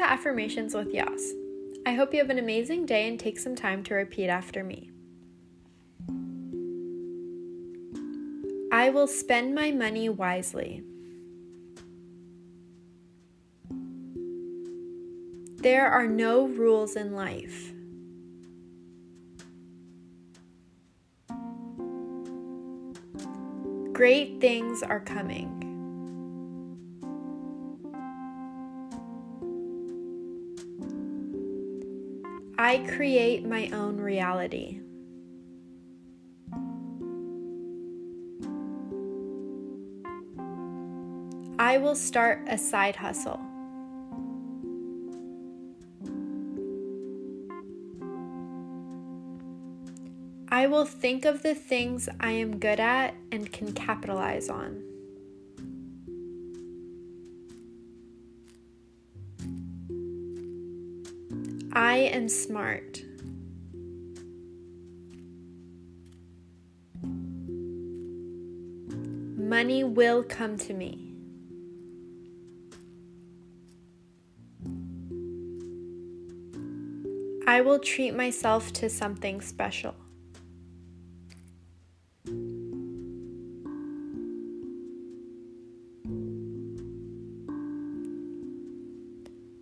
to Affirmations with Yas. I hope you have an amazing day and take some time to repeat after me. I will spend my money wisely. There are no rules in life. Great things are coming. I create my own reality. I will start a side hustle. I will think of the things I am good at and can capitalize on. I am smart. Money will come to me. I will treat myself to something special.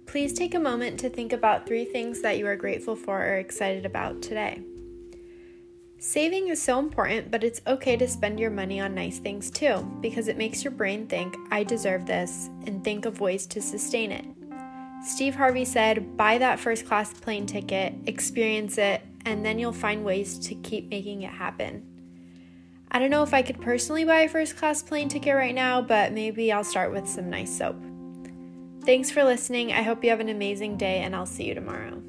Please take a moment to think about three things that you are grateful for or excited about today. Saving is so important, but it's okay to spend your money on nice things too, because it makes your brain think, I deserve this, and think of ways to sustain it. Steve Harvey said, buy that first class plane ticket, experience it, and then you'll find ways to keep making it happen. I don't know if I could personally buy a first class plane ticket right now, but maybe I'll start with some nice soap. Thanks for listening. I hope you have an amazing day, and I'll see you tomorrow.